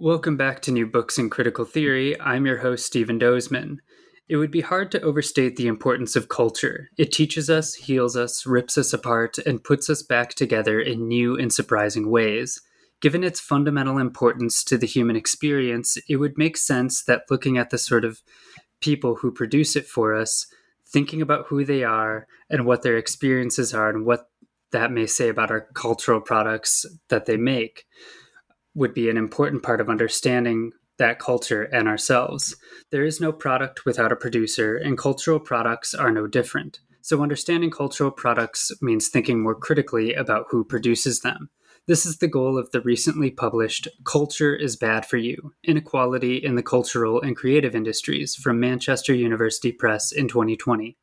Welcome back to New Books in Critical Theory. I'm your host, Stephen Dozeman. It would be hard to overstate the importance of culture. It teaches us, heals us, rips us apart, and puts us back together in new and surprising ways. Given its fundamental importance to the human experience, it would make sense that looking at the sort of people who produce it for us, thinking about who they are and what their experiences are and what that may say about our cultural products that they make would be an important part of understanding that culture and ourselves. There is no product without a producer, and cultural products are no different. So, understanding cultural products means thinking more critically about who produces them. This is the goal of the recently published Culture is Bad for You Inequality in the Cultural and Creative Industries from Manchester University Press in 2020.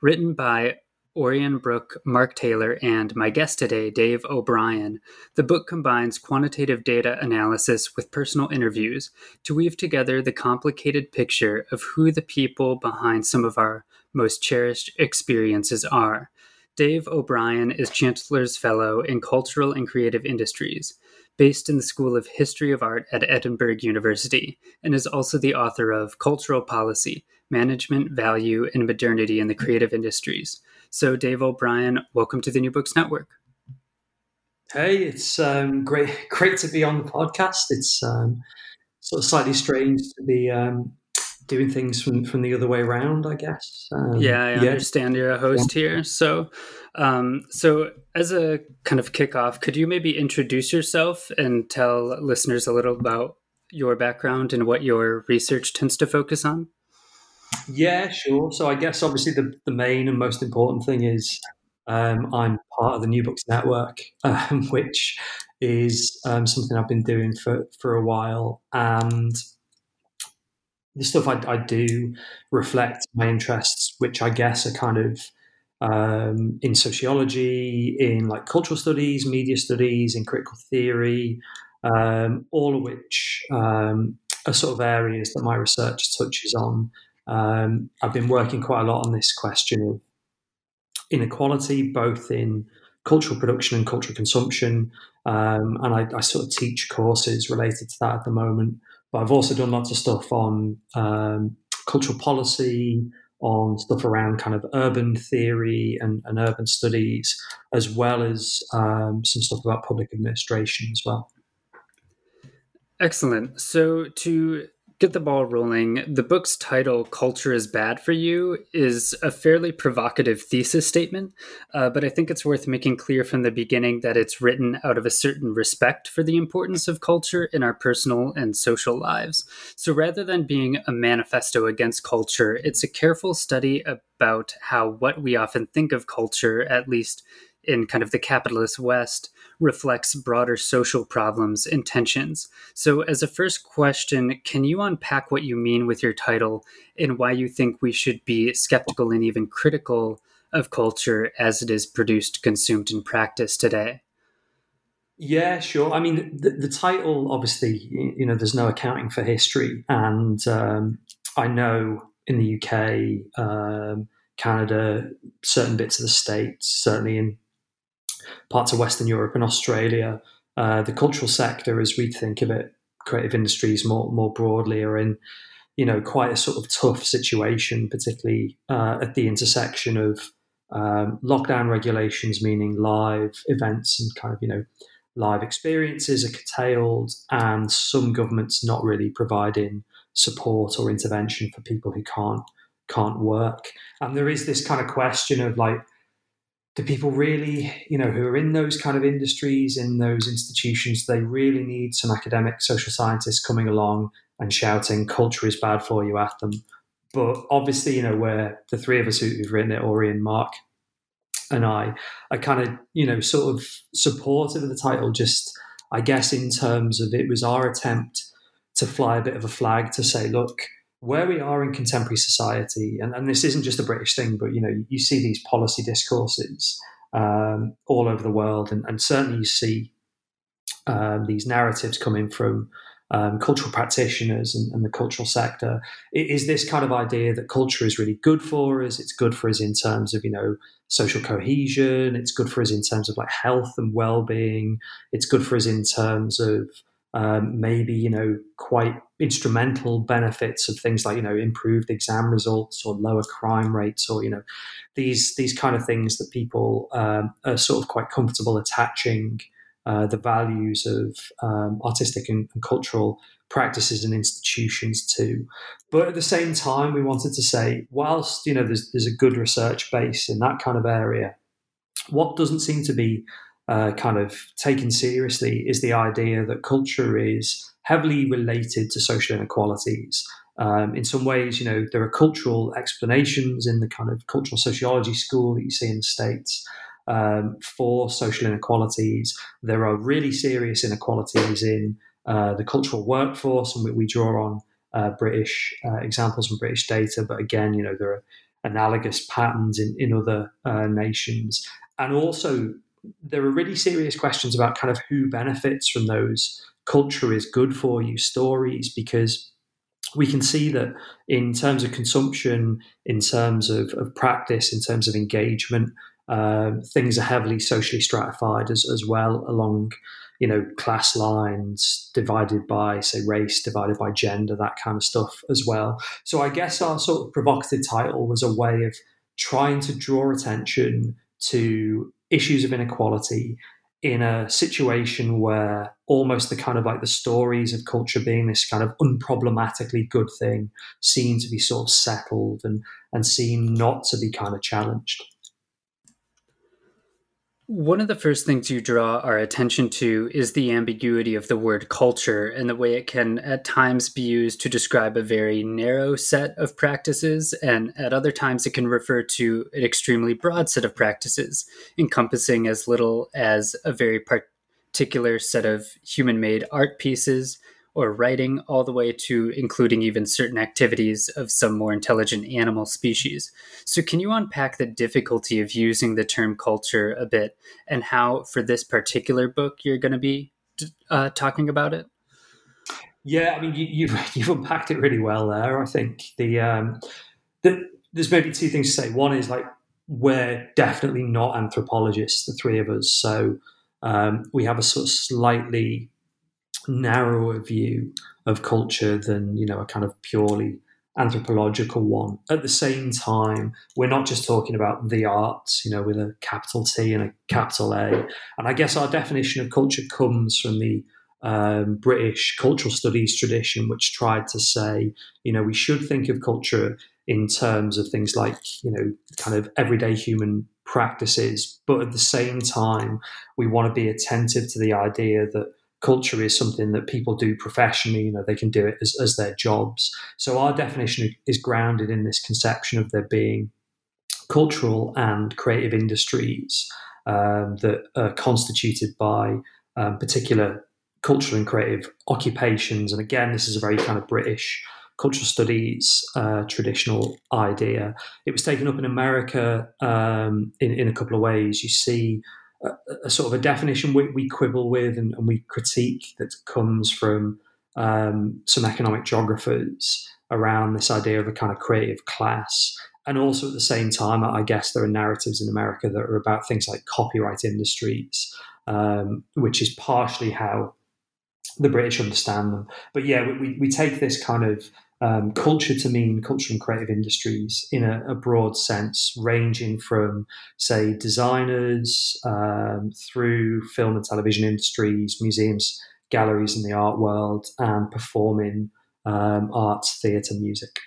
Written by Orian Brook, Mark Taylor, and my guest today, Dave O'Brien. The book combines quantitative data analysis with personal interviews to weave together the complicated picture of who the people behind some of our most cherished experiences are. Dave O'Brien is Chancellor's Fellow in Cultural and Creative Industries, based in the School of History of Art at Edinburgh University, and is also the author of Cultural Policy Management, Value, and Modernity in the Creative Industries so, Dave O'Brien, welcome to the New Books Network. Hey, it's um, great, great to be on the podcast. It's um, sort of slightly strange to be um, doing things from, from the other way around, I guess. Um, yeah, I yeah. understand you're a host yeah. here. So, um, so as a kind of kickoff, could you maybe introduce yourself and tell listeners a little about your background and what your research tends to focus on? Yeah, sure. So I guess obviously the, the main and most important thing is um, I'm part of the New Books Network, um, which is um, something I've been doing for, for a while. And the stuff I, I do reflect my interests, which I guess are kind of um, in sociology, in like cultural studies, media studies, in critical theory, um, all of which um, are sort of areas that my research touches on. Um, I've been working quite a lot on this question of inequality, both in cultural production and cultural consumption. Um, and I, I, sort of teach courses related to that at the moment. But I've also done lots of stuff on um, cultural policy, on stuff around kind of urban theory and, and urban studies, as well as um, some stuff about public administration as well. Excellent. So to get the ball rolling, the book's title, Culture is Bad for You, is a fairly provocative thesis statement, uh, but I think it's worth making clear from the beginning that it's written out of a certain respect for the importance of culture in our personal and social lives. So rather than being a manifesto against culture, it's a careful study about how what we often think of culture, at least in kind of the capitalist West, reflects broader social problems and tensions. So, as a first question, can you unpack what you mean with your title and why you think we should be skeptical and even critical of culture as it is produced, consumed, and practiced today? Yeah, sure. I mean, the, the title obviously, you know, there's no accounting for history, and um, I know in the UK, um, Canada, certain bits of the states, certainly in parts of Western Europe and Australia, uh, the cultural sector, as we think of it, creative industries more more broadly, are in you know quite a sort of tough situation, particularly uh, at the intersection of um, lockdown regulations, meaning live events and kind of you know live experiences are curtailed, and some governments not really providing support or intervention for people who can't can't work. And there is this kind of question of like do people really, you know, who are in those kind of industries, in those institutions, they really need some academic social scientists coming along and shouting, culture is bad for you at them. But obviously, you know, where the three of us who've written it, Ori and Mark, and I, are kind of, you know, sort of supportive of the title just I guess in terms of it was our attempt to fly a bit of a flag to say, look, where we are in contemporary society, and, and this isn't just a British thing, but you know, you see these policy discourses um, all over the world, and, and certainly you see um, these narratives coming from um, cultural practitioners and, and, the cultural sector is this kind of idea that culture is really good for us. It's good for us in terms of you know social cohesion. It's good for us in terms of like health and well being. It's good for us in terms of um, maybe you know quite instrumental benefits of things like you know improved exam results or lower crime rates or you know these these kind of things that people um, are sort of quite comfortable attaching uh, the values of um, artistic and, and, cultural practices and institutions to. But at the same time, we wanted to say, whilst you know there's, there's a good research base in that kind of area, what doesn't seem to be uh, kind of taken seriously is the idea that culture is heavily related to social inequalities. Um, in some ways, you know, there are cultural explanations in the kind of cultural sociology school that you see in the States um, for social inequalities. There are really serious inequalities in uh, the cultural workforce, and we, we draw on uh, British uh, examples and British data. But again, you know, there are analogous patterns in, in other uh, nations. And also, there are really serious questions about kind of who benefits from those culture is good for you stories because we can see that in terms of consumption, in terms of, of practice, in terms of engagement, um, things are heavily socially stratified as, as well along, you know, class lines divided by, say, race, divided by gender, that kind of stuff as well. So I guess our sort of provocative title was a way of trying to draw attention to issues of inequality in a situation where almost the kind of like the stories of culture being this kind of unproblematically good thing seem to be sort of settled and and seem not to be kind of challenged. One of the first things you draw our attention to is the ambiguity of the word culture and the way it can at times be used to describe a very narrow set of practices, and at other times it can refer to an extremely broad set of practices, encompassing as little as a very particular set of human made art pieces or writing, all the way to including even certain activities of some more intelligent animal species. So, can you unpack the difficulty of using the term culture a bit and how, for this particular book, you're going to be uh, talking about it? Yeah, I mean, you, have you've, you've unpacked it really well there. I think the, um, the there's maybe two things to say. One is like we're definitely not anthropologists, the three of us, so um, we have a sort of slightly narrower view of culture than you know a kind of purely anthropological one. At the same time, we're not just talking about the arts, you know, with a capital T and a capital A. And I guess our definition of culture comes from the um, British cultural studies tradition, which tried to say, you know, we should think of culture in terms of things like, you know, kind of everyday human practices. But at the same time, we want to be attentive to the idea that culture is something that people do professionally you know they can do it as, as their jobs. So our definition is grounded in this conception of there being cultural and creative industries um, that are constituted by um, particular cultural and creative occupations. And again this is a very kind of british cultural studies uh, traditional idea. It was taken up in america um, in, in a couple of ways. You see a, a sort of a definition we, we quibble with and, and, we critique that comes from um, some economic geographers around this idea of a kind of creative class. And also at the same time, I guess there are narratives in America that are about things like copyright industries, um, which is partially how the British understand them. But yeah, we, we take this kind of um, culture to mean culture and creative industries in a, a broad sense, ranging from, say, designers um, through film and television industries, museums, galleries in the art world, and performing um, arts, theatre, music.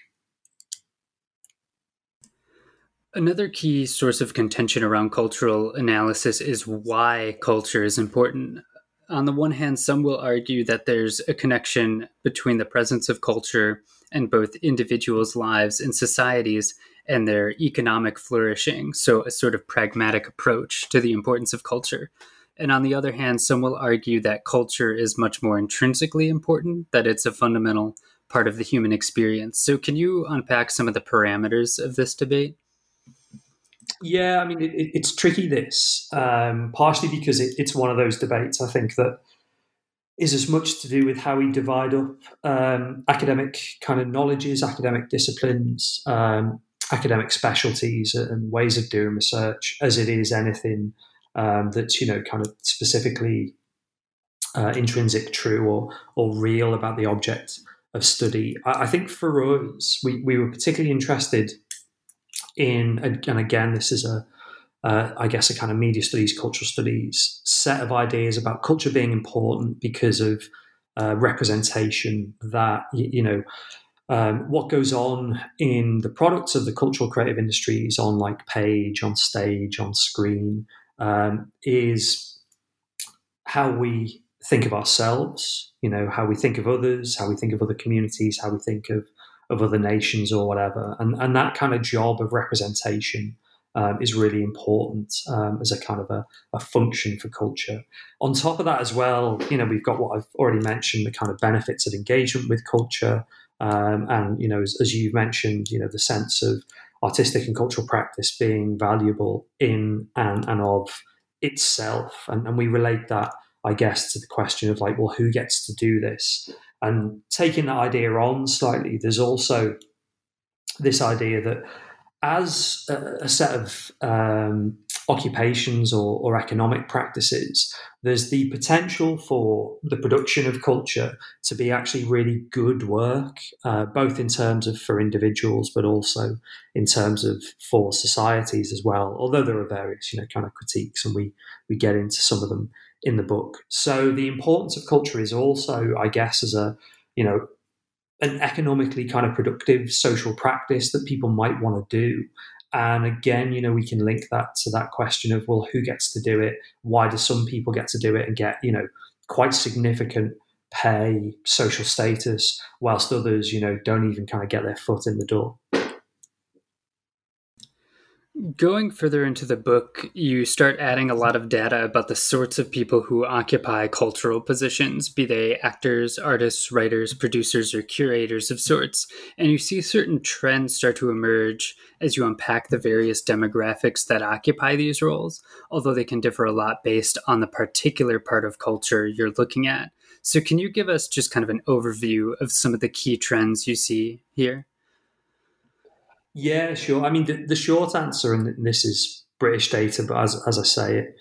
Another key source of contention around cultural analysis is why culture is important on the one hand, some will argue that there's a connection between the presence of culture and both individuals' lives and societies and their economic flourishing. So, a sort of pragmatic approach to the importance of culture. And on the other hand, some will argue that culture is much more intrinsically important, that it's a fundamental part of the human experience. So, can you unpack some of the parameters of this debate? Yeah, I mean, it, it's tricky, this, um, partially because it, it's one of those debates, I think, that is as much to do with how we divide up um, academic kind of knowledges, academic disciplines, um, academic specialties, and ways of doing research as it is anything um, that's you know kind of specifically uh, intrinsic, true, or or real about the object of study. I, I think for us, we we were particularly interested in, and again, this is a uh, I guess, a kind of media studies, cultural studies set of ideas about culture being important because of uh, representation. That you know, um, what goes on in the products of the cultural creative industries on like page, on stage, on screen um, is how we think of ourselves. You know, how we think of others, how we think of other communities, how we think of of other nations or whatever, and and that kind of job of representation um, is really important um, as a kind of a, a, function for culture. On top of that, as well, you know, we've got what I've already mentioned the kind of benefits of engagement with culture. Um, and, you know, as, as you've mentioned, you know, the sense of artistic and cultural practice being valuable in and, and of itself. And, and we relate that, I guess, to the question of like, well, who gets to do this? And taking that idea on slightly, there's also this idea that as a, set of um, occupations or, or, economic practices, there's the potential for the production of culture to be actually really good work, uh, both in terms of for individuals, but also in terms of for societies as well. Although there are various, you know, kind of critiques, and we we get into some of them in the book. So the importance of culture is also, I guess, as a you know an economically kind of productive social practice that people might want to do. And again, you know, we can link that to that question of, well, who gets to do it? Why do some people get to do it and get, you know, quite significant pay, social status, whilst others, you know, don't even kind of get their foot in the door? Going further into the book, you start adding a lot of data about the sorts of people who occupy cultural positions, be they actors, artists, writers, producers, or curators of sorts. And you see certain trends start to emerge as you unpack the various demographics that occupy these roles, although they can differ a lot based on the particular part of culture you're looking at. So, can you give us just kind of an overview of some of the key trends you see here? Yeah, sure. I mean, the, the short answer, and this is British data, but as, as I say, it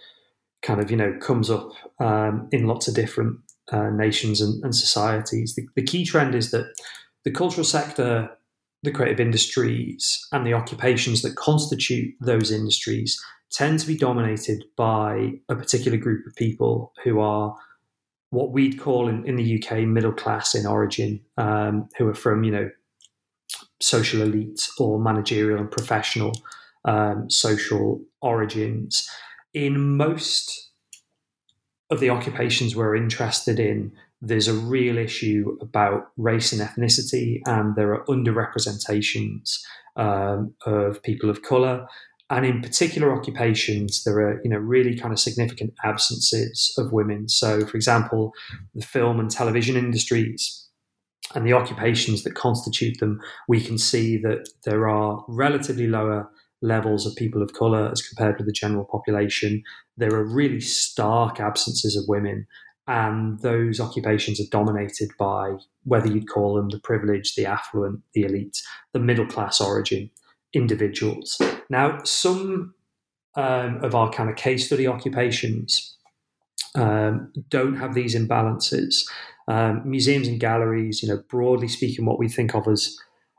kind of, you know, comes up um, in lots of different uh, nations and, and societies. The, the key trend is that the cultural sector, the creative industries, and the occupations that constitute those industries tend to be dominated by a particular group of people who are what we'd call in, in the UK middle class in origin, um, who are from, you know, social elite or managerial and professional um, social origins. In most of the occupations we're interested in, there's a real issue about race and ethnicity, and there are underrepresentations um, of people of color. And in particular occupations, there are you know really kind of significant absences of women. So, for example, the film and television industries and the occupations that constitute them, we can see that there are relatively lower levels of people of colour as compared with the general population. There are really stark absences of women, and those occupations are dominated by whether you'd call them the privileged, the affluent, the elite, the middle class origin individuals. Now, some um, of our kind of case study occupations um, don't have these imbalances. Um, museums and galleries, you know, broadly speaking, what we think of as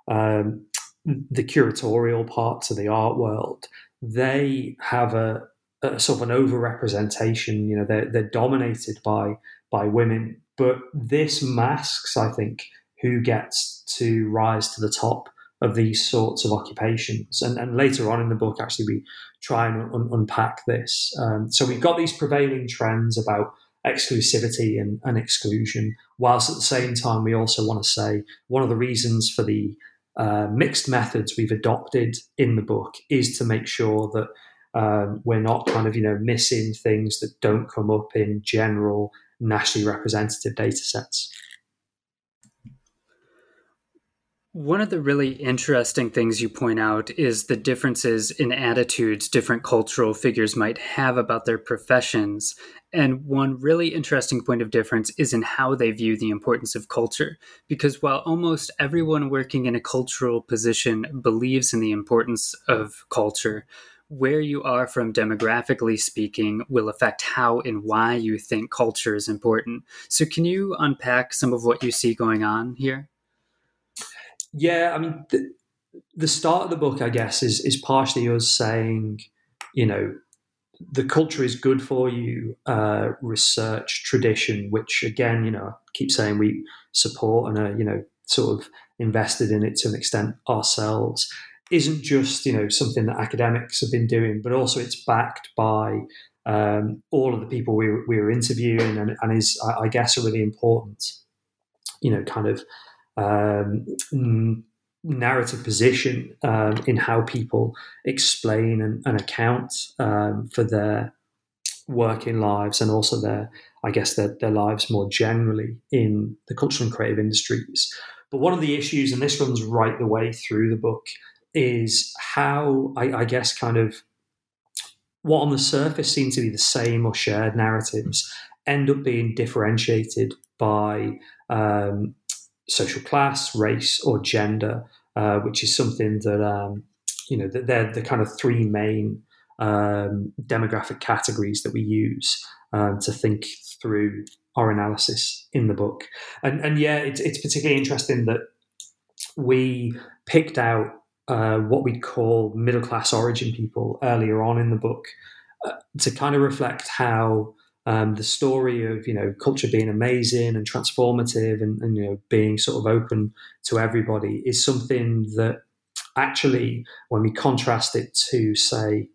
um, the curatorial parts of the art world, they have a, a sort of an overrepresentation. You know, they're, they're dominated by by women, but this masks, I think, who gets to rise to the top of these sorts of occupations. And, and later on in the book, actually, we try and un- unpack this. Um, so we've got these prevailing trends about exclusivity and, and exclusion, whilst at the same time, we also want to say one of the reasons for the uh, mixed methods we've adopted in the book is to make sure that um, we're not kind of you know missing things that don't come up in general nationally representative data sets. One of the really interesting things you point out is the differences in attitudes different cultural figures might have about their professions. And one really interesting point of difference is in how they view the importance of culture. Because while almost everyone working in a cultural position believes in the importance of culture, where you are from demographically speaking will affect how and why you think culture is important. So, can you unpack some of what you see going on here? Yeah, I mean, the, the start of the book, I guess, is is partially us saying, you know, the culture is good for you. Uh, research tradition, which again, you know, I keep saying we support and are, you know, sort of invested in it to an extent ourselves, isn't just you know something that academics have been doing, but also it's backed by um, all of the people we we were interviewing, and, and is I, I guess a really important, you know, kind of um, narrative position um, in how people explain and, and account um, for their working lives and also their, I guess, their, their lives more generally in the cultural and creative industries. But one of the issues, and this runs right the way through the book, is how I, I guess kind of what on the surface seem to be the same or shared narratives end up being differentiated by um, social class, race, or gender, uh, which is something that um, you know that they're the kind of three main um, demographic categories that we use um, to think through our analysis in the book. And, and yeah, it's, it's particularly interesting that we picked out uh, what we call middle class origin people earlier on in the book uh, to kind of reflect how um, the story of you know culture being amazing and transformative and, and, you know being sort of open to everybody is something that actually when we contrast it to say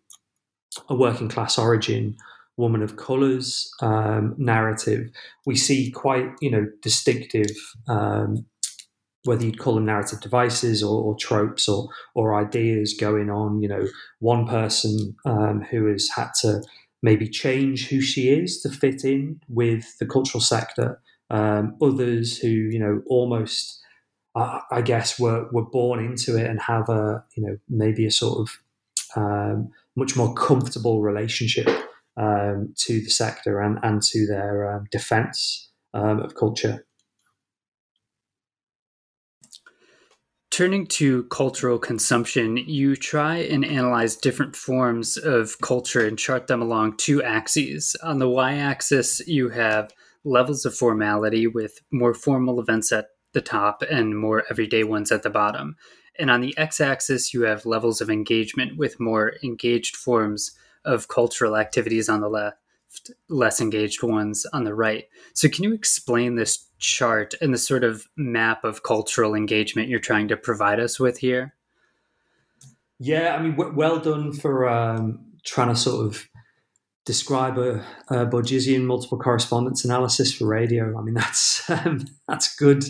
a working class origin woman of colors um, narrative we see quite you know distinctive um, whether you'd call them narrative devices or, or, tropes or or ideas going on. You know one person um, who has had to maybe change who she is to fit in with the cultural sector. Um, others who, you know, almost, uh, I guess, were were born into it and have a, you know, maybe a sort of um, much more comfortable relationship um, to the sector and and to their um, defence um, of culture. Turning to cultural consumption, you try and analyze different forms of culture and chart them along two axes. On the y axis, you have levels of formality with more formal events at the top and more everyday ones at the bottom. And on the x axis, you have levels of engagement with more engaged forms of cultural activities on the left less engaged ones on the right. So, can you explain this chart and the sort of map of cultural engagement you're trying to provide us with here? Yeah, I mean, well done for um, trying to sort of describe a, a Bourdieusian multiple correspondence analysis for radio. I mean, that's um, that's good,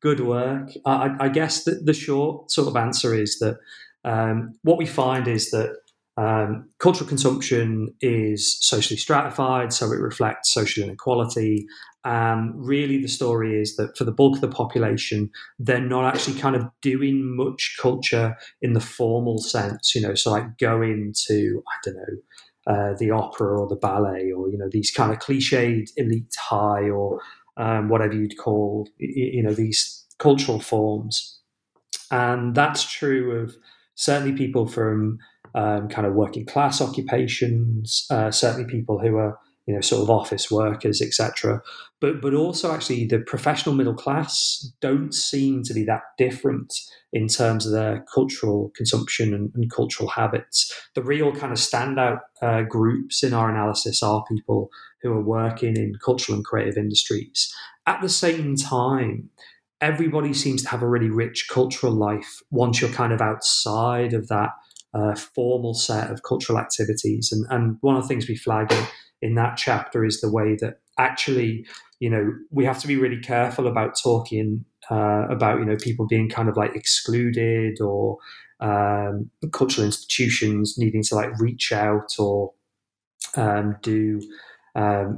good work. I, I guess the, the, short sort of answer is that um, what we find is that um, cultural consumption is socially stratified, so it reflects social inequality. Um, really, the story is that for the bulk of the population, they're not actually kind of doing much culture in the formal sense, you know, so like going to, I don't know, uh, the opera or the ballet or, you know, these kind of cliched elite high or um, whatever you'd call, you know, these cultural forms. And that's true of certainly people from um, kind of working class occupations, uh, certainly people who are you know sort of office workers, etc. But but also actually the professional middle class don't seem to be that different in terms of their cultural consumption and, and cultural habits. The real kind of standout uh, groups in our analysis are people who are working in cultural and creative industries. At the same time, everybody seems to have a really rich cultural life once you're kind of outside of that uh, formal set of cultural activities. And, and one of the things we flag in, in that chapter is the way that actually, you know, we have to be really careful about talking uh, about, you know, people being kind of like excluded or um, cultural institutions needing to like reach out or um, do, um,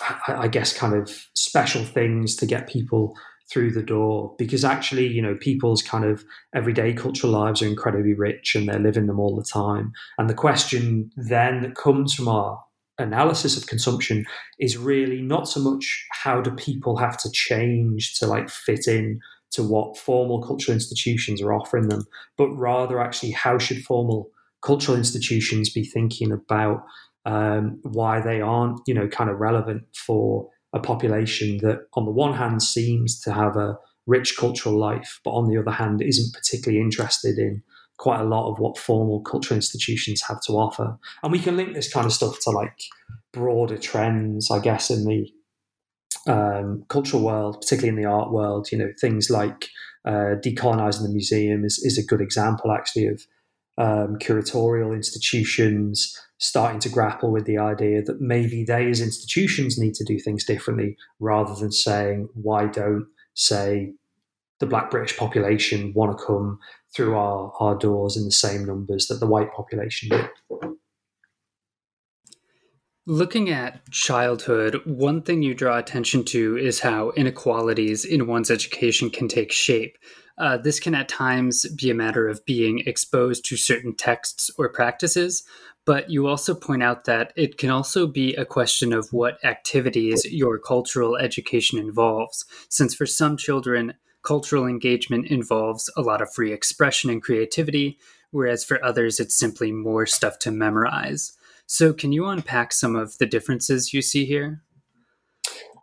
I, I guess, kind of special things to get people through the door because actually you know people's kind of everyday cultural lives are incredibly rich and they're living them all the time. And the question then that comes from our analysis of consumption is really not so much how do people have to change to like fit in to what formal cultural institutions are offering them, but rather actually how should formal cultural institutions be thinking about um, why they aren't, you know, kind of relevant for a population that, on the one hand, seems to have a rich cultural life, but on the other hand, isn't particularly interested in quite a lot of what formal cultural institutions have to offer. And we can link this kind of stuff to like broader trends, I guess, in the um, cultural world, particularly in the art world, you know, things like uh, decolonizing the museum is, is a good example, actually, of um, curatorial institutions starting to grapple with the idea that maybe they, as institutions, need to do things differently rather than saying, why don't, say, the black British population want to come through our, our doors in the same numbers that the white population do? Looking at childhood, one thing you draw attention to is how inequalities in one's education can take shape. Uh, this can at times be a matter of being exposed to certain texts or practices, but you also point out that it can also be a question of what activities your cultural education involves, since for some children, cultural engagement involves a lot of free expression and creativity, whereas for others, it's simply more stuff to memorize. So, can you unpack some of the differences you see here?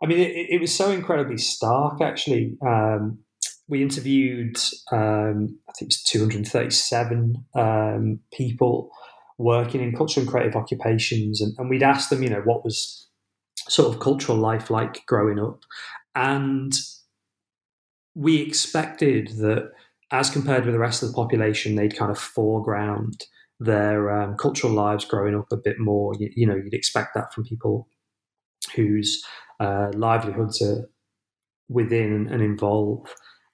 I mean, it, it was so incredibly stark, actually. Um, we interviewed, um, I think it was 237 um, people working in cultural and creative occupations, and, and we'd asked them, you know, what was sort of cultural life like growing up. And we expected that, as compared with the rest of the population, they'd kind of foreground their um, cultural lives growing up a bit more. You, you, know, you'd expect that from people whose uh, livelihoods are within and involve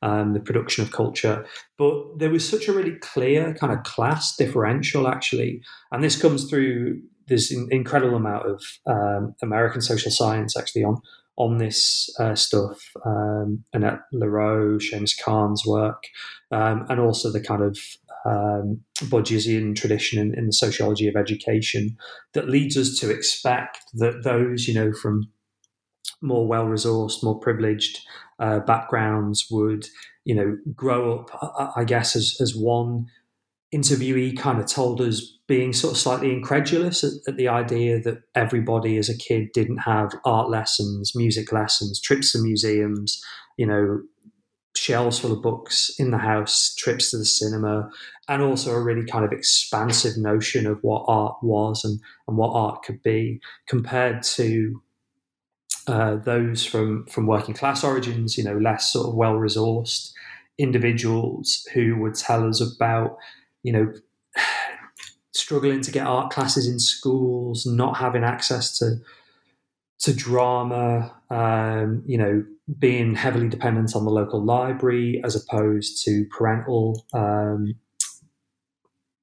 um, the production of culture. But there was such a really clear kind of class differential, actually, and this comes through. this an incredible amount of um, American social science actually on on this uh, stuff, um, Annette Lareau, Shamus Khan's work, um, and also the kind of um, tradition in, in, the sociology of education that leads us to expect that those, you know, from more well resourced, more privileged uh, backgrounds would, you know, grow up, I guess, as, as one interviewee kind of told us being sort of slightly incredulous at, at, the idea that everybody as a kid didn't have art lessons, music lessons, trips to museums, you know, shelves full of books in the house, trips to the cinema, and also a really kind of expansive notion of what art was and, and what art could be compared to uh, those from, from working class origins, you know, less sort of well resourced individuals who would tell us about, you know, struggling to get art classes in schools, not having access to to drama, um, you know, being heavily dependent on the local library as opposed to parental um,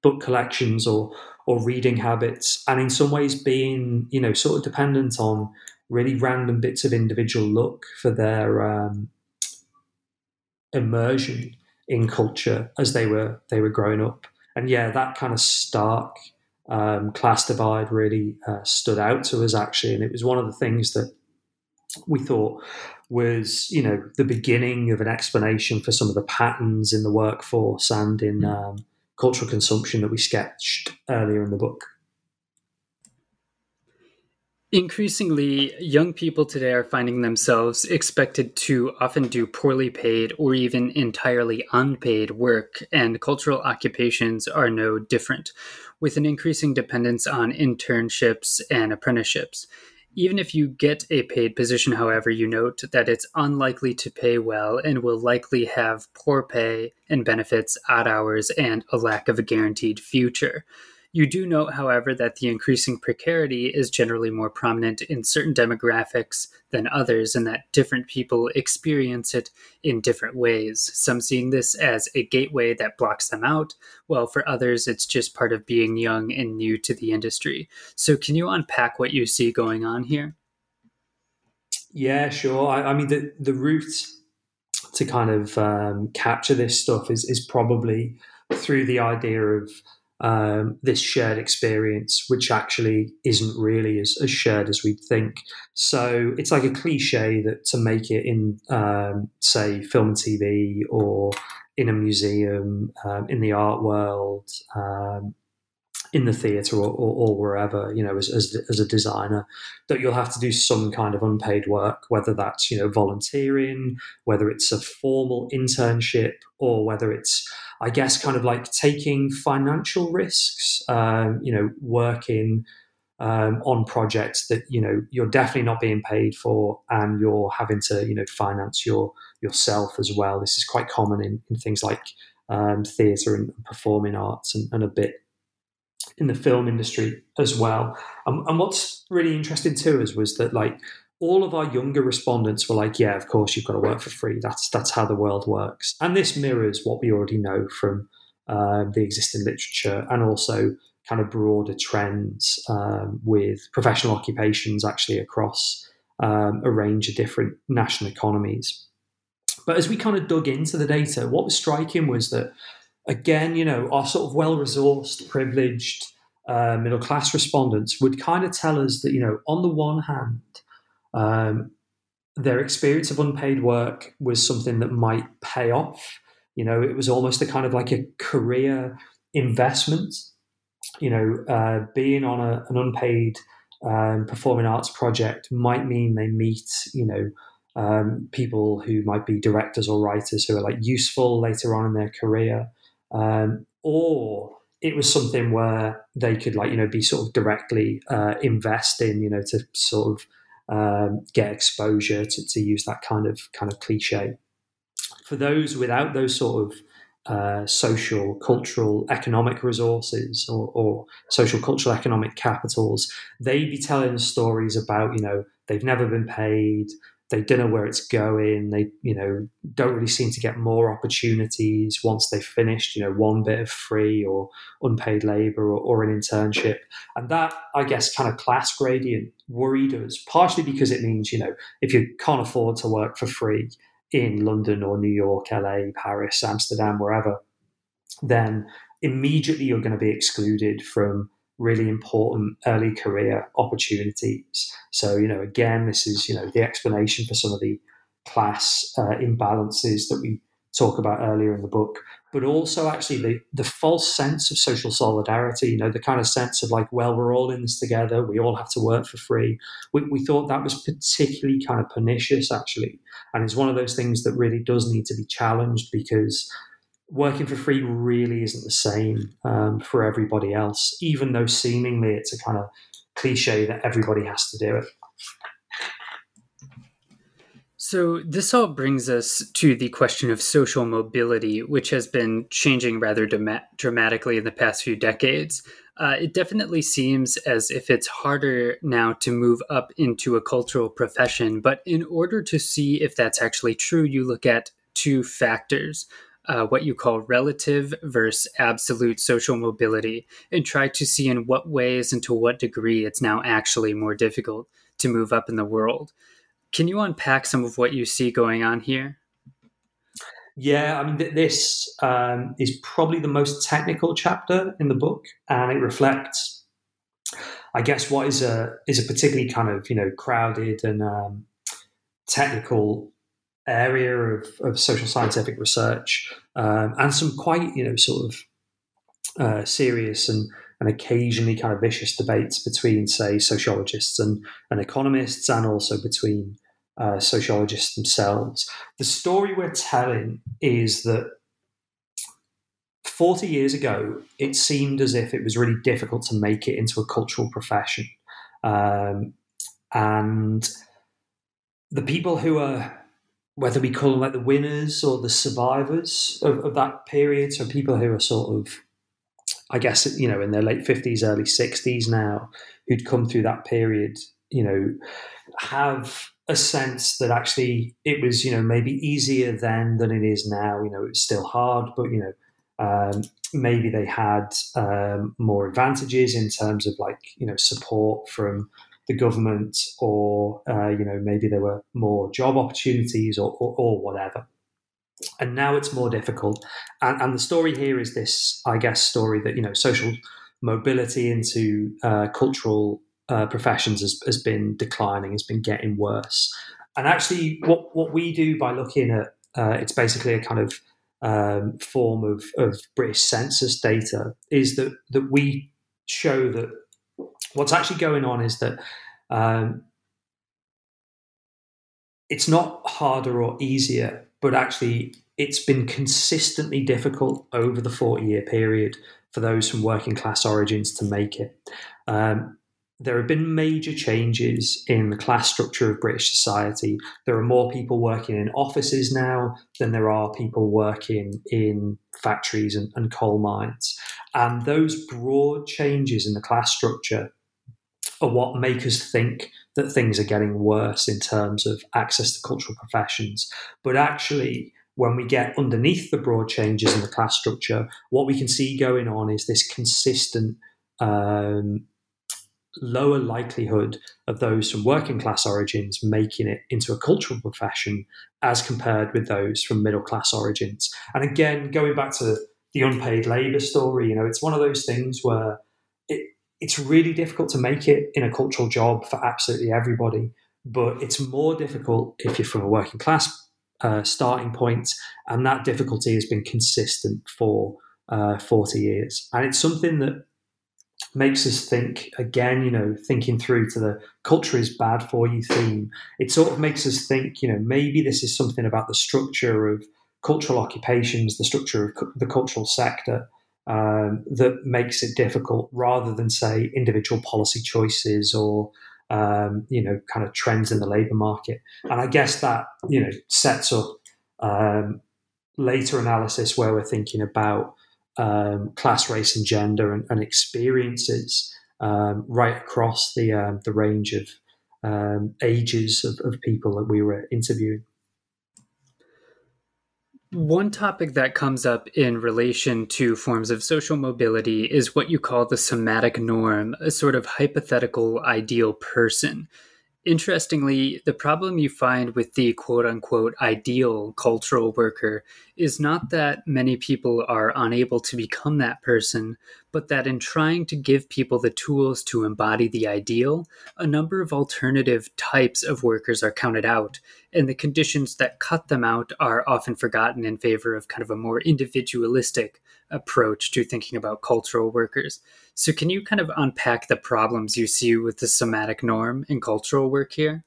book collections or or reading habits, and in some ways being you know sort of dependent on really random bits of individual luck for their um, immersion in culture as they were they were growing up. And yeah, that kind of stark um, class divide really uh, stood out to us actually, and it was one of the things that we thought was you know the beginning of an explanation for some of the patterns in the workforce and in mm. um, cultural consumption that we sketched earlier in the book. Increasingly, young people today are finding themselves expected to often do poorly paid or even entirely unpaid work, and cultural occupations are no different, with an increasing dependence on internships and apprenticeships. Even if you get a paid position, however, you note that it's unlikely to pay well and will likely have poor pay and benefits, odd hours, and a lack of a guaranteed future. You do note, however, that the increasing precarity is generally more prominent in certain demographics than others, and that different people experience it in different ways. Some seeing this as a gateway that blocks them out, while for others, it's just part of being young and new to the industry. So, can you unpack what you see going on here? Yeah, sure. I, I mean, the, the route to kind of um, capture this stuff is, is probably through the idea of um, this shared experience, which actually isn't really as, as, shared as we'd think. So it's like a cliche that to make it in, um, say, film and TV or in a museum, um, in the art world, um, in the theatre or, or, or, wherever, you know, as, as, as, a designer, that you'll have to do some kind of unpaid work, whether that's, you know, volunteering, whether it's a formal internship, or whether it's, I guess, kind of like taking financial risks, um, you know, working um, on projects that, you know, you're definitely not being paid for and you're having to, you know, finance your yourself as well. This is quite common in, in things like um, theatre and performing arts and, and a bit in the film industry as well. And, and what's really interesting to us was that like all of our younger respondents were like, "Yeah, of course you've got to work for free. That's that's how the world works." And this mirrors what we already know from uh, the existing literature and also kind of broader trends um, with professional occupations actually across um, a range of different national economies. But as we kind of dug into the data, what was striking was that again, you know, our sort of well resourced, privileged uh, middle class respondents would kind of tell us that, you know, on the one hand, um, their experience of unpaid work was something that might pay off. You know, it was almost a kind of like a career investment. You know, uh, being on a, an unpaid um, performing arts project might mean they meet, you know, um, people who might be directors or writers who are like useful later on in their career um, or it was something where they could like you know be sort of directly uh, invest in you know to sort of um, get exposure to, to use that kind of kind of cliche. For those without those sort of uh, social, cultural, economic resources or, or, social, cultural, economic capitals, they'd be telling stories about, you know, they've never been paid, they don't know where it's going. They, you know, don't really seem to get more opportunities once they've finished, you know, one bit of free or unpaid labor or, or, an internship. And that, I guess, kind of class gradient worried us, partially because it means, you know, if you can't afford to work for free in London or New York, LA, Paris, Amsterdam, wherever, then immediately you're going to be excluded from really important early career opportunities. So, you know, again, this is, you know, the explanation for some of the class uh, imbalances that we talk about earlier in the book, but also actually the, the false sense of social solidarity, you know, the kind of sense of like, well, we're all in this together, we all have to work for free. We, we thought that was particularly kind of pernicious, actually. And it's one of those things that really does need to be challenged because working for free really isn't the same um, for everybody else, even though seemingly it's a kind of cliche that everybody has to do it. So, this all brings us to the question of social mobility, which has been changing rather dramatically in the past few decades. Uh, it definitely seems as if it's harder now to move up into a cultural profession. But in order to see if that's actually true, you look at two factors uh, what you call relative versus absolute social mobility and try to see in what ways and to what degree it's now actually more difficult to move up in the world. Can you unpack some of what you see going on here? Yeah, I mean, th- this um, is probably the most technical chapter in the book, and it reflects, I guess, what is a is a particularly kind of you know crowded and um, technical area of, of social scientific research um, and some quite you know sort of uh, serious and and occasionally kind of vicious debates between say sociologists and, and economists and also between uh, sociologists themselves. The story we're telling is that 40 years ago, it seemed as if it was really difficult to make it into a cultural profession. Um, and the people who are whether we call them like the winners or the survivors of, of that period, so people who are sort of I guess you know in their late fifties, early sixties now, who'd come through that period, you know, have a sense that actually it was you know maybe easier then than it is now. You know, it's still hard, but you know. Um, maybe they had um, more advantages in terms of like you know support from the government, or uh, you know maybe there were more job opportunities, or, or, or whatever and now it's more difficult. And, and, the story here is this, I guess, story that you know social mobility into uh, cultural uh, professions has, has, been declining, has been getting worse. And actually, what what we do by looking at uh, it's basically a kind of um, form of, of British census data is that that we show that what's actually going on is that um, it's not harder or easier but actually it's been consistently difficult over the 40 year period for those from working class origins to make it. Um, there have been major changes in the class structure of British society. There are more people working in offices now than there are people working in factories and, and coal mines. And those broad changes in the class structure are what make us think that things are getting worse in terms of access to cultural professions. But actually, when we get underneath the broad changes in the class structure, what we can see going on is this consistent um, lower likelihood of those from working class origins making it into a cultural profession as compared with those from middle class origins. And again, going back to the unpaid labour story, you know, it's one of those things where it's really difficult to make it in a cultural job for absolutely everybody. But it's more difficult if you're from a working class uh, starting point, and that difficulty has been consistent for uh, 40 years. And it's something that makes us think again, you know, thinking through to the culture is bad for you theme. It sort of makes us think, you know, maybe this is something about the structure of cultural occupations, the structure of the cultural sector um, that makes it difficult rather than say individual policy choices or um, you know kind of trends in the labor market. And i guess that you know sets up um, later analysis where we're thinking about um, class race and gender and, and experiences um, right across the um, the range of ages of, of people that we were interviewing one topic that comes up in relation to forms of social mobility is what you call the somatic norm, a sort of hypothetical ideal person. Interestingly, the problem you find with the quote unquote ideal cultural worker is not that many people are unable to become that person, but that in trying to give people the tools to embody the ideal, a number of alternative types of workers are counted out, and the conditions that cut them out are often forgotten in favor of kind of a more individualistic approach to thinking about cultural workers. So, can you kind of unpack the problems you see with the somatic norm in cultural work here?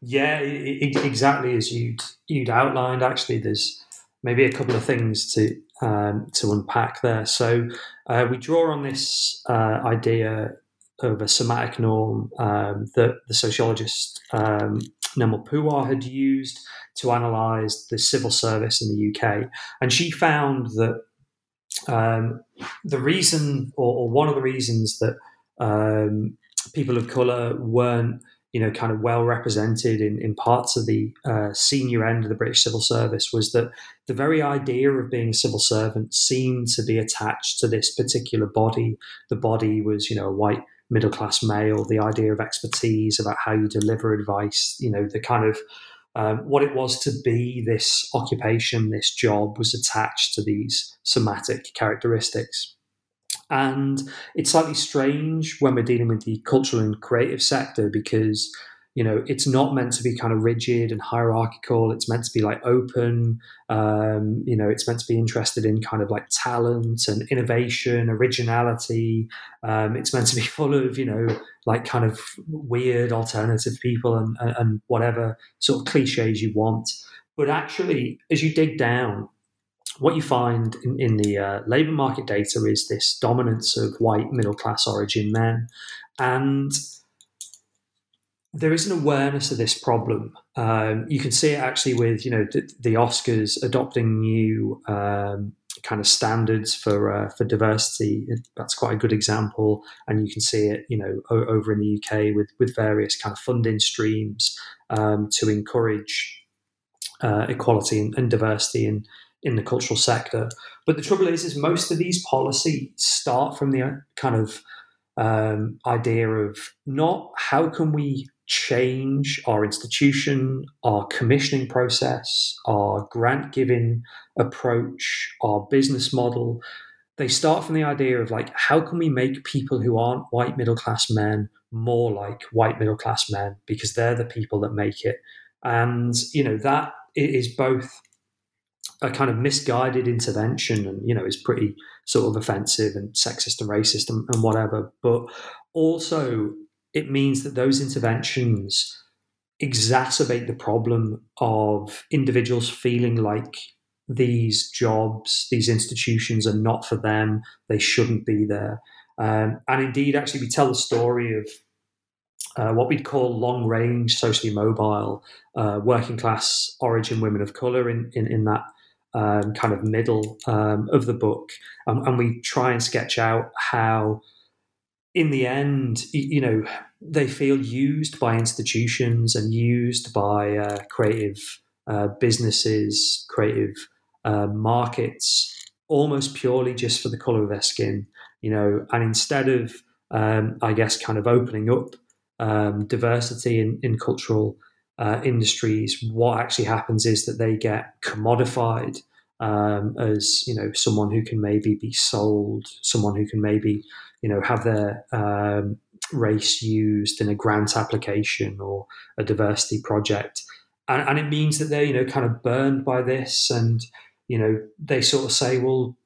Yeah, exactly as you'd you'd outlined. Actually, there's maybe a couple of things to um, to unpack there. So, uh, we draw on this uh, idea of a somatic norm um, that the sociologist um, Nirmal Puwar had used to analyse the civil service in the UK, and she found that um, the reason, or, or, one of the reasons that um, people of colour weren't, you know, kind of well represented in, in parts of the uh, senior end of the British civil service was that the very idea of being a civil servant seemed to be attached to this particular body. The body was, you know, a white middle class male. The idea of expertise about how you deliver advice, you know, the kind of um, what it was to be this occupation, this job, was attached to these somatic characteristics. And it's slightly strange when we're dealing with the cultural and creative sector because you know it's not meant to be kind of rigid and hierarchical. It's meant to be like open. Um, you know it's meant to be interested in kind of like talent and innovation originality. Um, it's meant to be full of you know like kind of weird alternative people and, and, and whatever sort of cliches you want. But actually as you dig down what you find in, in the uh, labor market data is this dominance of white middle class origin men and there is an awareness of this problem. Um, you can see it actually with you know the, the Oscars adopting new um, kind of standards for uh, for diversity. That's quite a good example, and you can see it you know o- over in the UK with with various kind of funding streams um, to encourage uh, equality and, and diversity in in the cultural sector. But the trouble is, is most of these policies start from the uh, kind of um, idea of not how can we change our institution, our commissioning process, our grant giving approach, our business model. They start from the idea of like, how can we make people who aren't white middle class men more like white middle class men because they're the people that make it. And, you know, that is both a kind of misguided intervention and, you know, is pretty sort of offensive and sexist and racist and, and whatever. But also it means that those interventions exacerbate the problem of individuals feeling like these jobs, these institutions are not for them, they shouldn't be there. Um, and indeed, actually, we tell the story of uh, what we'd call long range, socially mobile, uh, working class origin women of colour in, in, in that um, kind of middle um, of the book. Um, and we try and sketch out how in the end, you know, they feel used by institutions and used by uh, creative uh, businesses, creative uh, markets, almost purely just for the color of their skin, you know. And instead of, um, I guess, kind of opening up um, diversity in, in cultural uh, industries, what actually happens is that they get commodified um, as you know someone who can maybe be sold, someone who can maybe you know have their um, race used in a grant application or a diversity project, and, and it means that they're you know kind of burned by this, and you know they sort of say, well,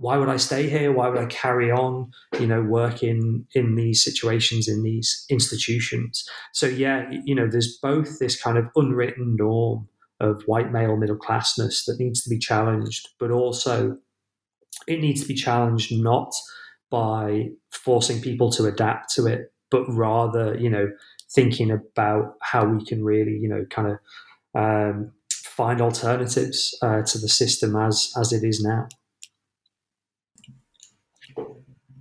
why would I stay here? Why would I carry on, you know, working in these situations in these institutions? So yeah, you know, there's both this kind of unwritten norm of white male middle classness that needs to be challenged, but also it needs to be challenged not by forcing people to adapt to it, but rather, you know, thinking about how we can really, you know, kind of um, find alternatives uh, to the system as as it is now.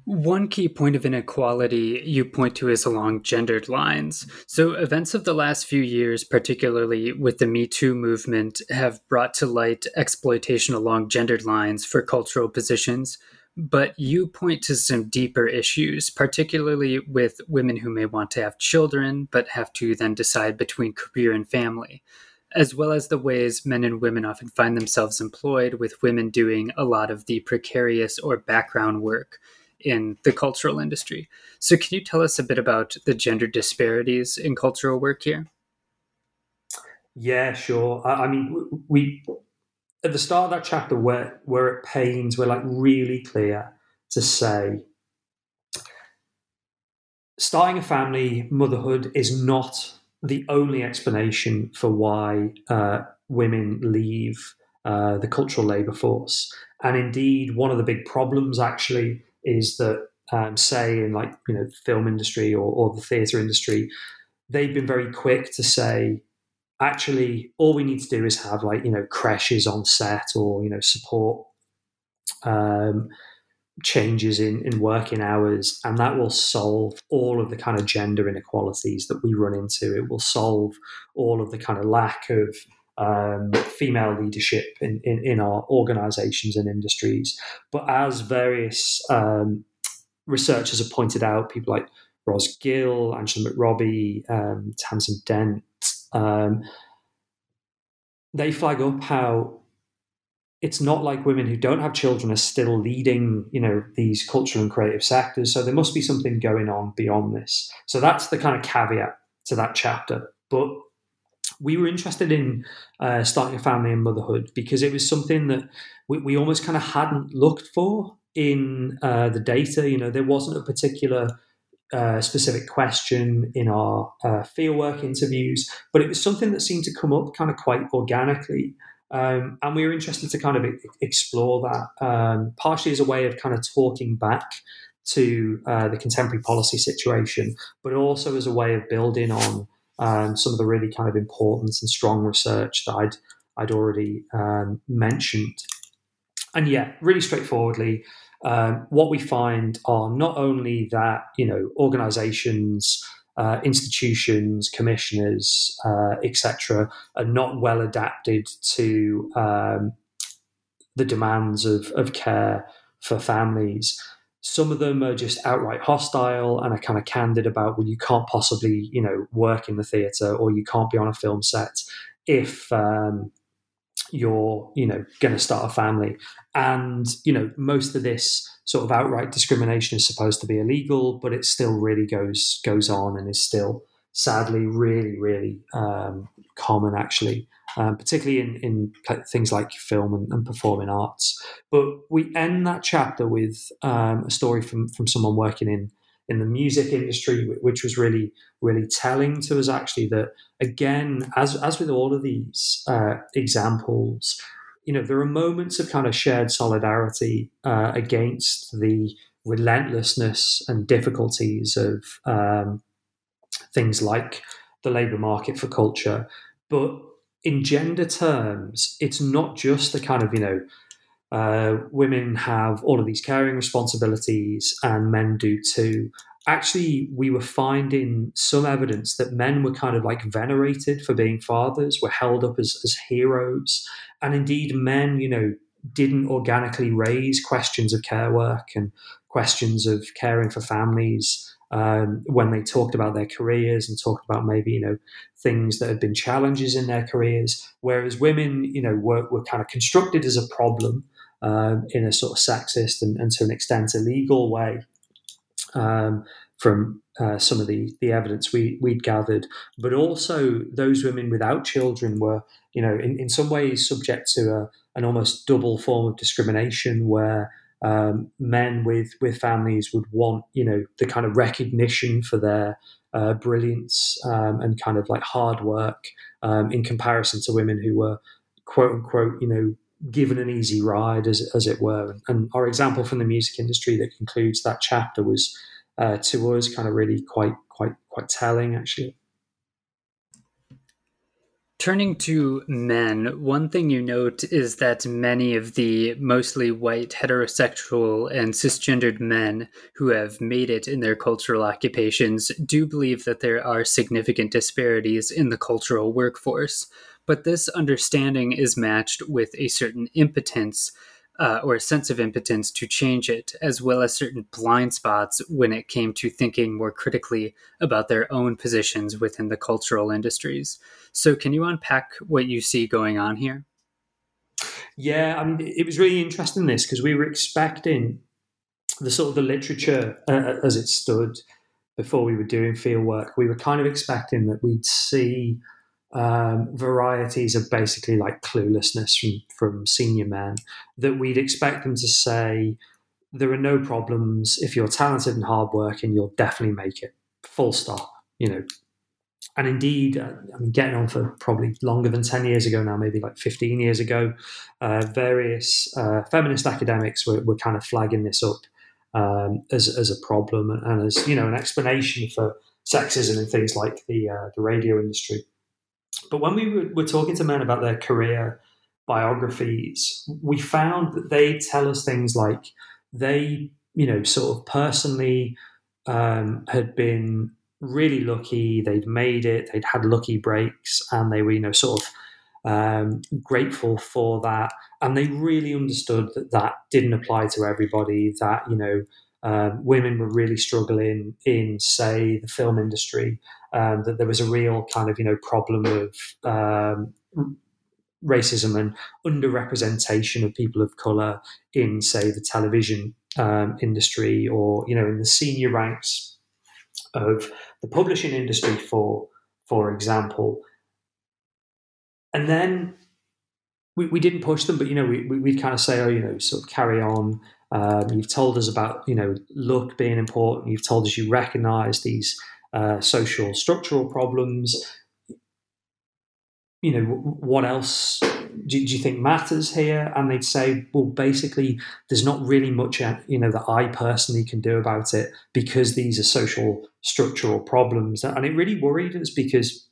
One key point of inequality you point to is along gendered lines. So, events of the last few years, particularly with the Me Too movement, have brought to light exploitation along gendered lines for cultural positions. But you point to some deeper issues, particularly with women who may want to have children, but have to then decide between career and family, as well as the ways men and women often find themselves employed, with women doing a lot of the precarious or background work in the cultural industry. So, can you tell us a bit about the gender disparities in cultural work here? Yeah, sure. I, I mean, we at the start of that chapter, where where it pains, we're like really clear to say starting a family, motherhood is not the only explanation for why uh, women leave uh, the cultural labour force. And indeed, one of the big problems actually is that um, say in like you know film industry or, or the theatre industry, they've been very quick to say actually all we need to do is have like you know crèches on set or you know support um, changes in, in working hours and that will solve all of the kind of gender inequalities that we run into. It will solve all of the kind of lack of um, female leadership in, in, in, our organizations and industries. But as various um, researchers have pointed out, people like Ros Gill, Angela McRobbie, um, Tamsin Dent, um, they flag up how it's not like women who don't have children are still leading, you know, these cultural and creative sectors. So there must be something going on beyond this. So that's the kind of caveat to that chapter. But we were interested in uh, starting a family and motherhood because it was something that we, we almost kind of hadn't looked for in uh, the data. You know, there wasn't a particular uh, specific question in our uh, fieldwork interviews, but it was something that seemed to come up kind of quite organically. Um, and we were interested to kind of explore that, um, partially as a way of kind of talking back to uh, the contemporary policy situation, but also as a way of building on some of the really kind of important and strong research that I'd I'd already um, mentioned. And yeah, really straightforwardly, um, what we find are not only that you know organisations, uh, institutions, commissioners, uh, etc., are not well adapted to um, the demands of, of care for families. Some of them are just outright hostile and are kind of candid about, well, you can't possibly, you know, work in the theatre or you can't be on a film set if um, you're, you know, going to start a family. And, you know, most of this sort of outright discrimination is supposed to be illegal, but it still really goes goes on and is still sadly really, really um, common actually um, particularly in, in things like film and, and, performing arts. But we end that chapter with um, a story from, from someone working in, in the music industry, which was really, really telling to us actually that, again, as, as with all of these uh, examples, you know, there are moments of kind of shared solidarity uh, against the relentlessness and difficulties of um, things like the labour market for culture. But in gender terms, it's not just the kind of, you know, uh, women have all of these caring responsibilities and men do too. Actually, we were finding some evidence that men were kind of like venerated for being fathers, were held up as, as heroes. And indeed, men, you know, didn't organically raise questions of care work and questions of caring for families um, when they talked about their careers and talked about maybe you know things that had been challenges in their careers, whereas women you know were, were kind of constructed as a problem um, in a sort of sexist and, and, to an extent illegal way. Um, from uh, some of the, the evidence we, we'd gathered, but also those women without children were, you know, in, in some ways subject to a, an almost double form of discrimination where um, men with with families would want you know the kind of recognition for their uh, brilliance um, and kind of like hard work um, in comparison to women who were quote unquote you know given an easy ride as, as it were. And our example from the music industry that concludes that chapter was uh, to us kind of really quite quite quite telling actually Turning to men, one thing you note is that many of the mostly white, heterosexual, and cisgendered men who have made it in their cultural occupations do believe that there are significant disparities in the cultural workforce. But this understanding is matched with a certain impotence uh, or a sense of impotence to change it, as well as certain blind spots when it came to thinking more critically about their own positions within the cultural industries. So, can you unpack what you see going on here? Yeah, I mean, it was really interesting this because we were expecting the sort of the literature uh, as it stood before we were doing field work. We were kind of expecting that we'd see um, varieties of basically like cluelessness from from senior men that we'd expect them to say there are no problems. If you're talented and hardworking you'll definitely make it. Full stop you know. And indeed uh, i mean getting on for probably longer than 10 years ago now maybe like 15 years ago uh, various uh, feminist academics were, were kind of flagging this up um, as, as a problem and as you know an explanation for sexism in things like the uh, the radio industry but when we were, talking to men about their career biographies, we found that they tell us things like they, you know, sort of personally um, had been really lucky, they'd made it, they'd had lucky breaks, and they were, you know, sort of um, grateful for that. And they really understood that that didn't apply to everybody, that, you know, um, women were really struggling in, say, the film industry. Um, that there was a real kind of you know problem of um, racism and underrepresentation of people of color in, say, the television um, industry or you know in the senior ranks of the publishing industry, for for example. And then we, we didn't push them, but you know we, we would kind of say, oh, you know, sort of carry on. Um, you've told us about you know look being important. You've told us you recognise these uh, social structural problems. You know what else do, do, you think matters here? And they'd say, well, basically, there's not really much uh, you know that I personally can do about it because these are social structural problems. And it really worried us because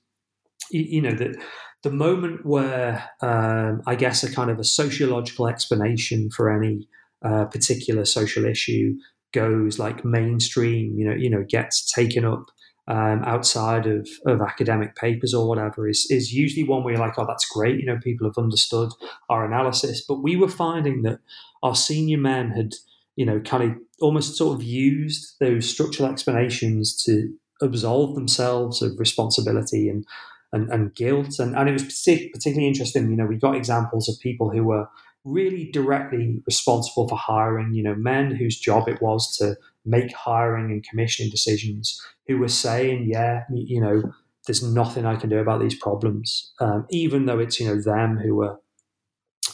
you know that the moment where um, I guess a kind of a sociological explanation for any uh, particular social issue goes like mainstream, you know, you know, gets taken up um, outside of, of academic papers or whatever is, is usually one where you're like, oh, that's great. You know, people have understood our analysis. But we were finding that our senior men had, you know, kind of almost sort of used those structural explanations to absolve themselves of responsibility and and, and guilt. And, and it was particularly interesting. You know, we got examples of people who were really directly responsible for hiring, you know, men whose job it was to make hiring and commissioning decisions, who were saying, yeah, you know, there's nothing I can do about these problems, um, even though it's, you know, them who were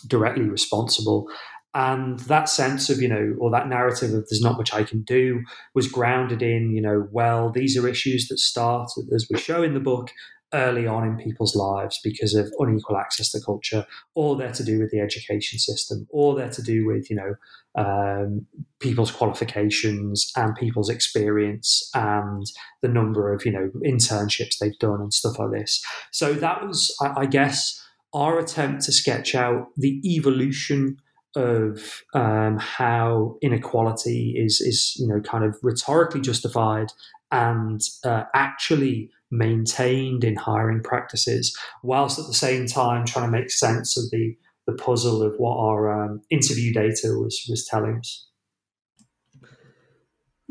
directly responsible. And that sense of, you know, or that narrative of there's not much I can do was grounded in, you know, well, these are issues that start, as we show in the book, early on in people's lives because of unequal access to culture, or they're to do with the education system, or they're to do with you know um, people's qualifications and people's experience and the number of you know internships they've done and stuff like this. So that was, I, I guess, our attempt to sketch out the evolution of um, how inequality is is you know kind of rhetorically justified and uh, actually maintained in hiring practices, whilst at the same time trying to make sense of the, the puzzle of what our um, interview data was, was telling us.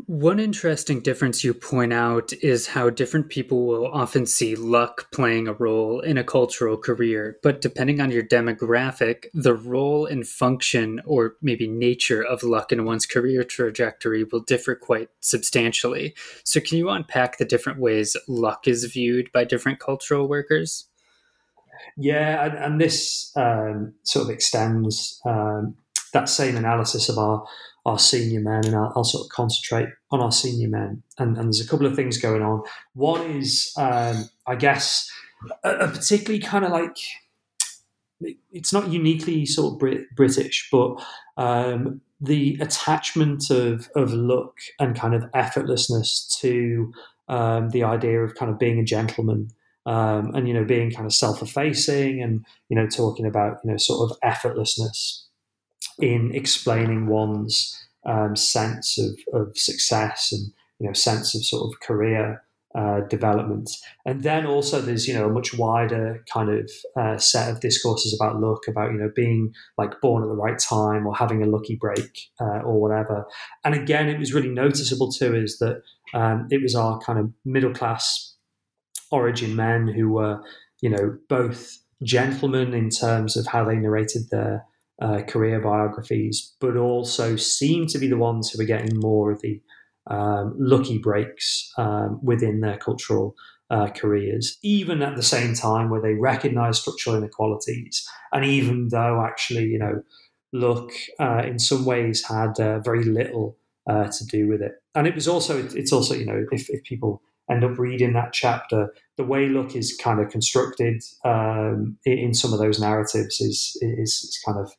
One interesting difference you point out is how different people will often see luck playing a role in a cultural career, but depending on your demographic, the role and function or maybe nature of luck in one's career trajectory will differ quite substantially. So, can you unpack the different ways luck is viewed by different cultural workers? Yeah, and, and this um, sort of extends um, that same analysis of our our senior men, and I'll, I'll, sort of concentrate on our senior men. And, and, there's a couple of things going on. One is, um, I guess, a, a particularly kind of like it's not uniquely sort of Brit- British, but um, the attachment of of look and kind of effortlessness to um, the idea of kind of being a gentleman. Um, and you know being kind of self-effacing and you know talking about you know sort of effortlessness in explaining one's um, sense of, of success and you know sense of sort of career uh, development. And then also there's you know a much wider kind of uh, set of discourses about luck, about you know being like born at the right time or having a lucky break uh, or whatever. And again, it was really noticeable too is that um, it was our kind of middle class origin men who were you know both gentlemen in terms of how they narrated their uh, career biographies, but also seem to be the ones who are getting more of the um, lucky breaks um, within their cultural uh, careers, even at the same time where they recognize structural inequalities. And even though actually, you know, luck uh, in some ways had uh, very little uh, to do with it. And it was also, it's also, you know, if, if people end up reading that chapter, the way luck is kind of constructed um, in some of those narratives is, is, is kind of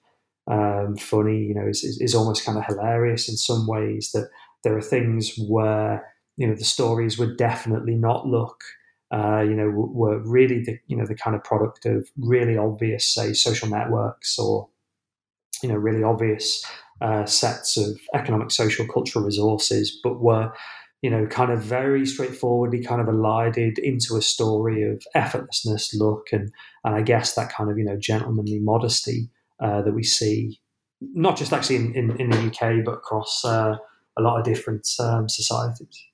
um, funny, you know, is, is, almost kind of hilarious in some ways that there are things where, you know, the stories would definitely not look, uh, you know, were really the, you know, the kind of product of really obvious, say, social networks or, you know, really obvious uh, sets of economic, social, cultural resources, but were, you know, kind of very straightforwardly kind of elided into a story of effortlessness, look, and, and I guess that kind of, you know, gentlemanly modesty uh, that we see, not just actually in, in, in the UK, but across uh, a lot of different um, societies.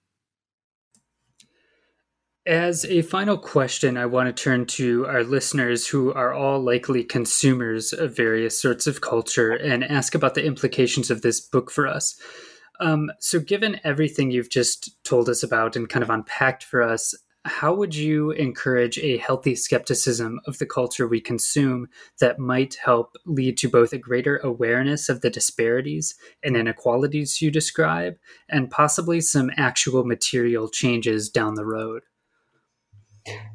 As a final question, I want to turn to our listeners who are all likely consumers of various sorts of culture and ask about the implications of this book for us. Um, so, given everything you've just told us about and kind of unpacked for us, how would you encourage a healthy skepticism of the culture we consume that might help lead to both a greater awareness of the disparities and inequalities you describe and possibly some actual material changes down the road?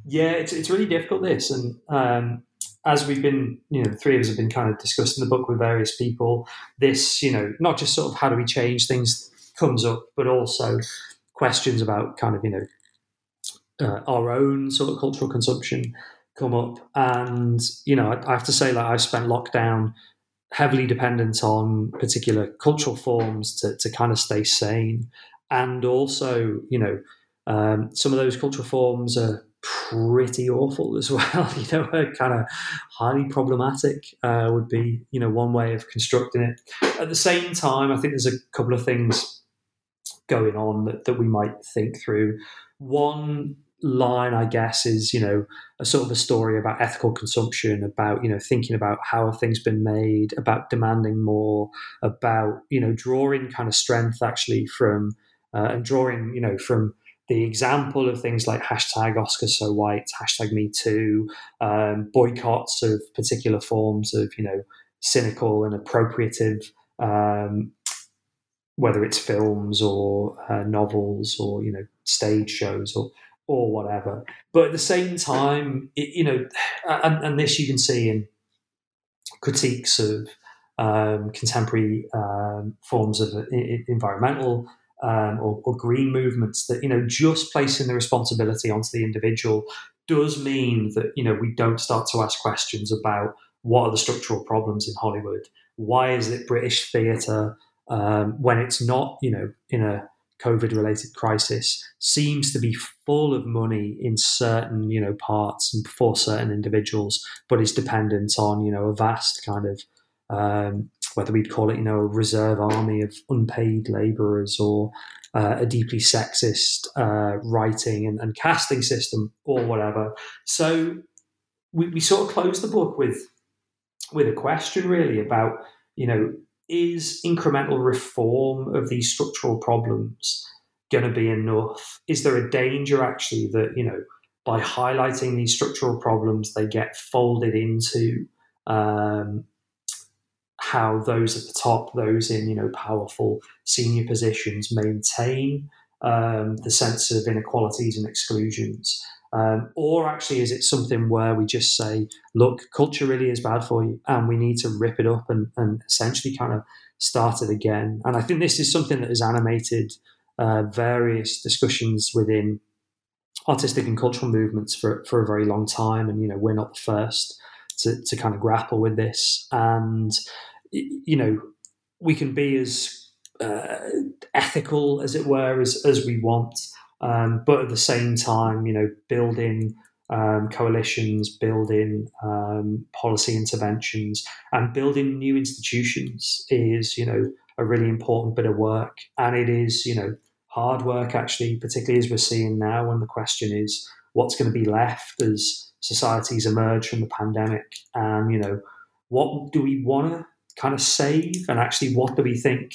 Yeah, it's, it's really difficult, this. And um, as we've been, you know, three of us have been kind of discussing the book with various people, this, you know, not just sort of how do we change things comes up, but also questions about kind of, you know, uh, our own sort of cultural consumption come up. And, you know, I, have to say, like, I've spent lockdown heavily dependent on particular cultural forms to, to kind of stay sane. And also, you know, um, some of those cultural forms are pretty awful as well. You know, kind of highly problematic uh, would be, you know, one way of constructing it. At the same time, I think there's a couple of things going on that, that we might think through. One line, I guess, is you know a sort of a story about ethical consumption, about you know thinking about how have things been made, about demanding more, about you know drawing kind of strength actually from uh, and drawing you know from the example of things like hashtag Oscar so white, hashtag Me Too, um, boycotts of particular forms of you know cynical and appropriative. Um, whether it's films or uh, novels or you know stage shows or or whatever. But at the same time, it, you know, and, and, this you can see in critiques of um, contemporary um, forms of uh, environmental um, or, or, green movements that you know just placing the responsibility onto the individual does mean that you know we don't start to ask questions about what are the structural problems in Hollywood. Why is it British theatre um, when it's not, you know, in a COVID related crisis seems to be full of money in certain, you know, parts and for certain individuals, but is dependent on, you know, a vast kind of um, whether we'd call it, you know, a reserve army of unpaid labourers or uh, a deeply sexist uh, writing and, and, casting system or whatever. So we, we sort of close the book with with a question really about, you know, is incremental reform of these structural problems going to be enough? Is there a danger actually that, you know, by highlighting these structural problems, they get folded into um, how those at the top, those in, you know, powerful senior positions maintain um, the sense of inequalities and exclusions? Um, or actually, is it something where we just say, look, culture really is bad for you and we need to rip it up and, and essentially kind of start it again? And I think this is something that has animated uh, various discussions within artistic and cultural movements for, for a very long time. And, you know, we're not the first to, to kind of grapple with this. And, you know, we can be as uh, ethical, as it were, as, as we want. Um, but at the same time, you know, building um, coalitions, building um, policy interventions, and building new institutions is, you know, a really important bit of work. And it is, you know, hard work actually, particularly as we're seeing now. When the question is, what's going to be left as societies emerge from the pandemic, and you know, what do we want to kind of save, and actually, what do we think?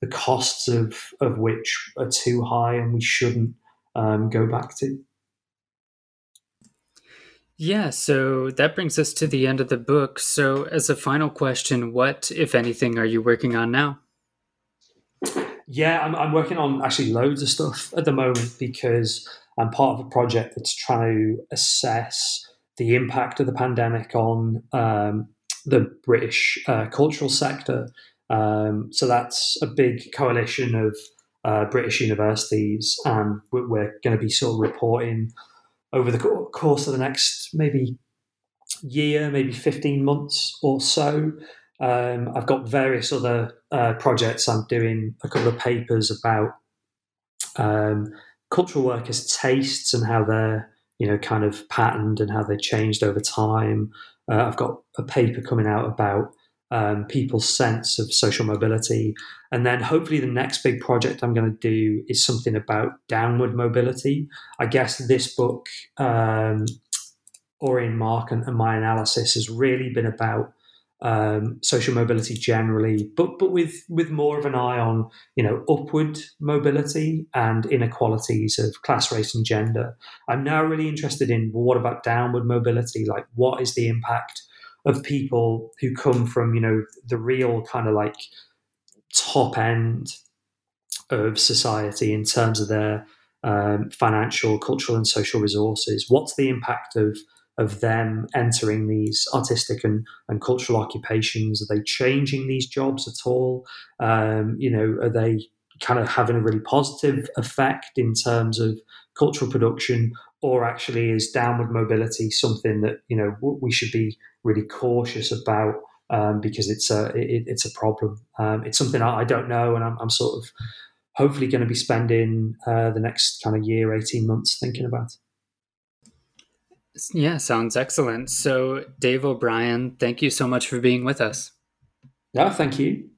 the costs of of which are too high and we shouldn't um, go back to. Yeah, so that brings us to the end of the book. So, as a final question, what, if anything, are you working on now? Yeah, I'm, I'm working on actually loads of stuff at the moment because I'm part of a project that's trying to assess the impact of the pandemic on um, the British uh, cultural sector. Um, so that's a big coalition of uh, British universities, and we're, going to be sort of reporting over the course of the next maybe year, maybe 15 months or so. Um, I've got various other uh, projects. I'm doing a couple of papers about um, cultural workers' tastes and how they're, you know, kind of patterned and how they changed over time. Uh, I've got a paper coming out about um, people's sense of social mobility. And then hopefully the next big project I'm going to do is something about downward mobility. I guess this book, um, Orian Mark and, and, my analysis has really been about um, social mobility generally, but but with with more of an eye on you know upward mobility and inequalities of class, race, and gender. I'm now really interested in well, what about downward mobility? Like, what is the impact of people who come from you know the real kind of like top end of society in terms of their um, financial, cultural, and social resources. What's the impact of of them entering these artistic and, and cultural occupations? Are they changing these jobs at all? Um, you know, are they kind of having a really positive effect in terms of cultural production, or actually is downward mobility something that you know we should be really cautious about um, because it's a it, it's a problem. Um, it's something I, I, don't know, and I'm, I'm sort of hopefully going to be spending uh, the next kind of year, eighteen months thinking about. Yeah, sounds excellent. So, Dave O'Brien, thank you so much for being with us. No, thank you.